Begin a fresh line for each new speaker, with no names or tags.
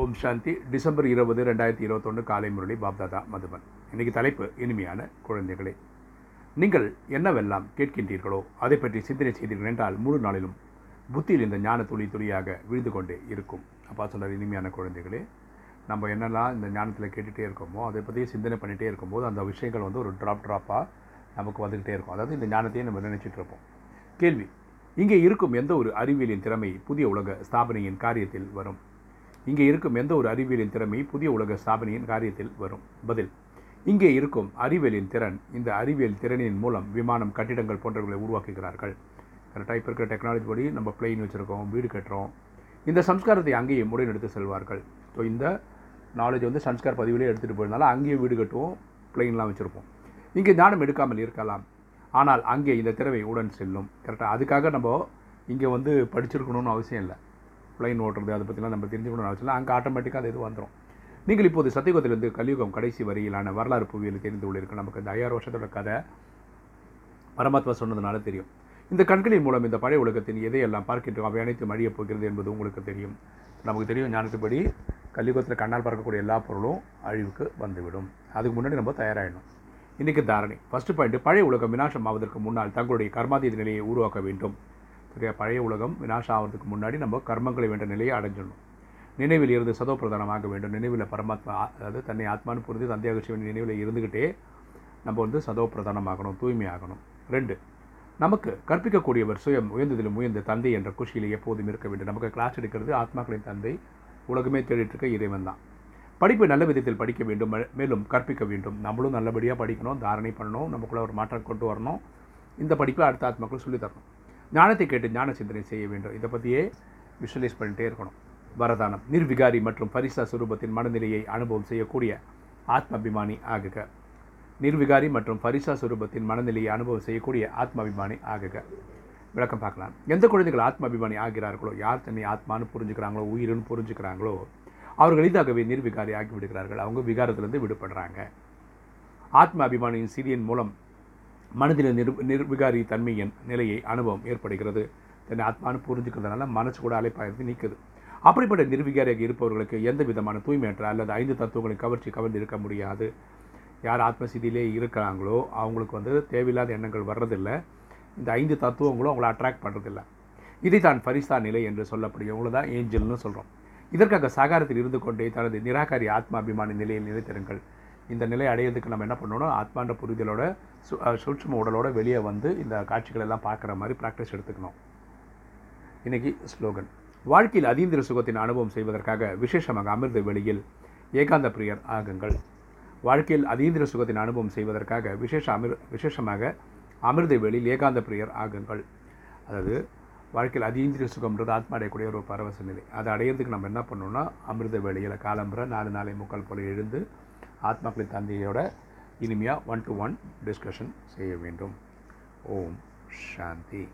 ஓம் சாந்தி. December இருபது ரெண்டாயிரத்தி இருபத்தொன்று காலை முரளி பாப்தாதா மதுபன். இன்னைக்கு தலைப்பு இனிமையான குழந்தைகளே. நீங்கள் என்னவெல்லாம் கேட்கின்றீர்களோ அதை பற்றி சிந்தனை செய்தீர்கள் என்றால் முழு நாளிலும் புத்தியில் இந்த ஞான துளி துளியாக விழுந்து கொண்டே இருக்கும். அப்பா சொல்கிறார் இனிமையான குழந்தைகளே. நம்ம என்னெல்லாம் இந்த ஞானத்தில் கேட்டுகிட்டே இருக்கோமோ அதை பற்றி சிந்தனை பண்ணிகிட்டே இருக்கும்போது அந்த விஷயங்கள் வந்து ஒரு ட்ராப் ட்ராப்பாக நமக்கு வந்துக்கிட்டே இருக்கும். அதாவது இந்த ஞானத்தையே நம்ம நினச்சிட்டு இருப்போம். கேள்வி இங்கே இருக்கும் எந்த ஒரு அறிவியலின் திறமை புதிய உலக ஸ்தாபனையின் காரியத்தில் வரும்? இங்கே இருக்கும் எந்த ஒரு அறிவியலின் திறமை புதிய உலக ஸ்தாபனையின் காரியத்தில் வரும். பதில் இங்கே இருக்கும் அறிவியலின் திறன் இந்த அறிவியல் திறனின் மூலம் விமானம் கட்டிடங்கள் போன்றவர்களை உருவாக்குகிறார்கள். கரெக்டாக இப்போ இருக்கிற டெக்னாலஜி படி நம்ம பிளெயின் வச்சுருக்கோம் வீடு கட்டுறோம். இந்த சம்ஸ்காரத்தை அங்கேயே எடுத்து செல்வார்கள். ஸோ இந்த நாலேஜ் வந்து சம்ஸ்கார் பதிவிலே எடுத்துகிட்டு போயிருந்தாலும் அங்கேயே வீடு கட்டுவோம் பிளெயின்லாம் வச்சுருப்போம். இங்கே ஞானம் எடுக்காமல் இருக்கலாம். ஆனால் அங்கே இந்த திறவை உடன் செல்லும். கரெக்டாக அதுக்காக நம்ம இங்கே வந்து படிச்சிருக்கணும்னு அவசியம் இல்லை. பிளைன் ஓட்டுறது அதை பற்றிலாம் நம்ம தெரிஞ்சுக்கணும்னு அவசியம் அங்கே ஆட்டோமேட்டிக்காக அது இது வந்துடும் நீங்கள் இப்போது சத்தியுகத்திலிருந்து கலியுகம் கடைசி வரையிலான வரலாறு புவியில் தெரிந்து கொள்ளிருக்கு நமக்கு இந்த ஐயாயிரம் வருஷத்தோட கதை பரமாத்மா சொன்னதுனால தெரியும். இந்த கண்களின் மூலம் இந்த பழைய உலகத்தின் எதையெல்லாம் பார்க்கின்றோம் அவை அனைத்தும் அழியப் போகிறது என்பது உங்களுக்கு தெரியும். நமக்கு தெரியும் ஞானத்துப்படி கலியுகத்தில் கண்ணால் பார்க்கக்கூடிய எல்லா பொருளும் அழிவுக்கு வந்துவிடும். அதுக்கு முன்னாடி நம்ம தயாராகிடணும் இன்றைக்கி தாரணை. ஃபஸ்ட்டு பாயிண்ட் பழைய உலகம் வினாசம் ஆவதற்கு முன்னால் தங்களுடைய கர்மாதீத நிலையை உருவாக்க வேண்டும். சரியா பழைய உலகம் வினாசம் ஆகிறதுக்கு முன்னாடி நம்ம கர்மங்களை வேண்ட நிலையை அடைஞ்சிடணும். நினைவில் இருந்து சதோ பிரதானமாக வேண்டும். நினைவில் பரமாத்மா அதாவது தன்னை ஆத்மானு புரிந்து தந்தையாக சிவன் நினைவில் இருந்துக்கிட்டே நம்ம வந்து சதோ பிரதானமாகணும் தூய்மையாகணும். ரெண்டு நமக்கு கற்பிக்கக்கூடியவர் சுயம் உயர்ந்ததிலும் உயர்ந்த தந்தை என்ற குஷியில் எப்போதும் இருக்க வேண்டும். நமக்கு கிளாஸ் எடுக்கிறது ஆத்மாக்களின் தந்தை. உலகமே தேடிட்டு இருக்க இறைவன் தான். படிப்பு நல்ல விதத்தில் படிக்க வேண்டும். மேலும் கற்பிக்க வேண்டும். நம்மளும் நல்லபடியாக படிக்கணும் தாரணை பண்ணணும் நமக்குள்ள ஒரு மாற்றம் கொண்டு வரணும். இந்த படிப்பை அடுத்த ஆத்மாக்கள் சொல்லித்தரணும் ஞானத்தை கேட்டு ஞான சிந்தனை செய்ய வேண்டும். இதை பற்றியே விஷுவலைஸ் பண்ணிகிட்டே இருக்கணும். வரதானம் நிர்விகாரி மற்றும் பரிசா சுரூபத்தின் மனநிலையை அனுபவம் செய்யக்கூடிய ஆத்மாபிமானி ஆகுக. நிர்விகாரி மற்றும் பரிசா சுரூபத்தின் மனநிலையை அனுபவம் செய்யக்கூடிய ஆத்மாபிமானி ஆகுக. விளக்கம் பார்க்கலாம். எந்த குழந்தைகள் ஆத்மாபிமானி ஆகிறார்களோ யார் தன்னை ஆத்மான்னு புரிஞ்சுக்கிறாங்களோ உயிர்னு புரிஞ்சுக்கிறாங்களோ அவர்கள் எளிதாகவே நிர்விகாரி ஆகி விடுகிறார்கள் அவங்க விகாரத்திலிருந்து விடுபடுறாங்க. ஆத்மாபிமானியின் சிறியின் மூலம் மனதில் நிர் நிர்விகாரி தன்மையின் நிலையை அனுபவம் ஏற்படுகிறது. தன்னை ஆத்மானு புரிஞ்சுக்கிறதுனால மனசு கூட அலைப்பாயிரத்து நீக்குது. அப்படிப்பட்ட நிர்விகாரியாக இருப்பவர்களுக்கு எந்த விதமான தூய்மையற்ற அல்லது ஐந்து தத்துவங்களை கவர்ச்சி கவர்ந்து இருக்க முடியாது. யார் ஆத்மசிதியிலே இருக்கிறாங்களோ அவங்களுக்கு வந்து தேவையில்லாத எண்ணங்கள் வர்றதில்லை. இந்த ஐந்து தத்துவங்களும் அவங்கள அட்ராக்ட் பண்ணுறதில்ல இதை தான் பரிசா நிலை என்று சொல்லக்கூடியவங்கள தான் ஏஞ்சல்னு சொல்கிறோம் இதற்காக சாகாரத்தில் இருந்து கொண்டே தனது நிராகாரி ஆத்மாபிமான நிலையில் நிலைத்திருங்கள். இந்த நிலை அடையிறதுக்கு நம்ம என்ன பண்ணணும் ஆத்மான்ற புரிதலோட சூட்சும உடலோட வெளியே வந்து இந்த காட்சிகள் எல்லாம் பார்க்குற மாதிரி ப்ராக்டிஸ் எடுத்துக்கணும். இன்றைக்கி ஸ்லோகன். வாழ்க்கையில் அதீந்திர சுகத்தின் அனுபவம் செய்வதற்காக விசேஷமாக அமிர்த வெளியில் ஏகாந்த பிரியர் ஆகுங்கள். வாழ்க்கையில் அதீந்திர சுகத்தின் அனுபவம் செய்வதற்காக விசேஷ அமிர் விசேஷமாக அமிர்த வெளியில் ஏகாந்த பிரியர் ஆகுங்கள். அதாவது வாழ்க்கையில் அதீந்திர சுகம்ன்றது ஆத்மா அடையக்கூடிய ஒரு பரவச நிலை. அதை அடையிறதுக்கு நம்ம என்ன பண்ணோம்னா அமிர்த வேலையில் காலம்புற நாலு நாளை முக்கால் போல எழுந்து ஆத்மாக்களின் தந்தையோட இனிமையாக ஒன் டு ஒன் டிஸ்கஷன் செய்ய வேண்டும். ஓம் சாந்தி.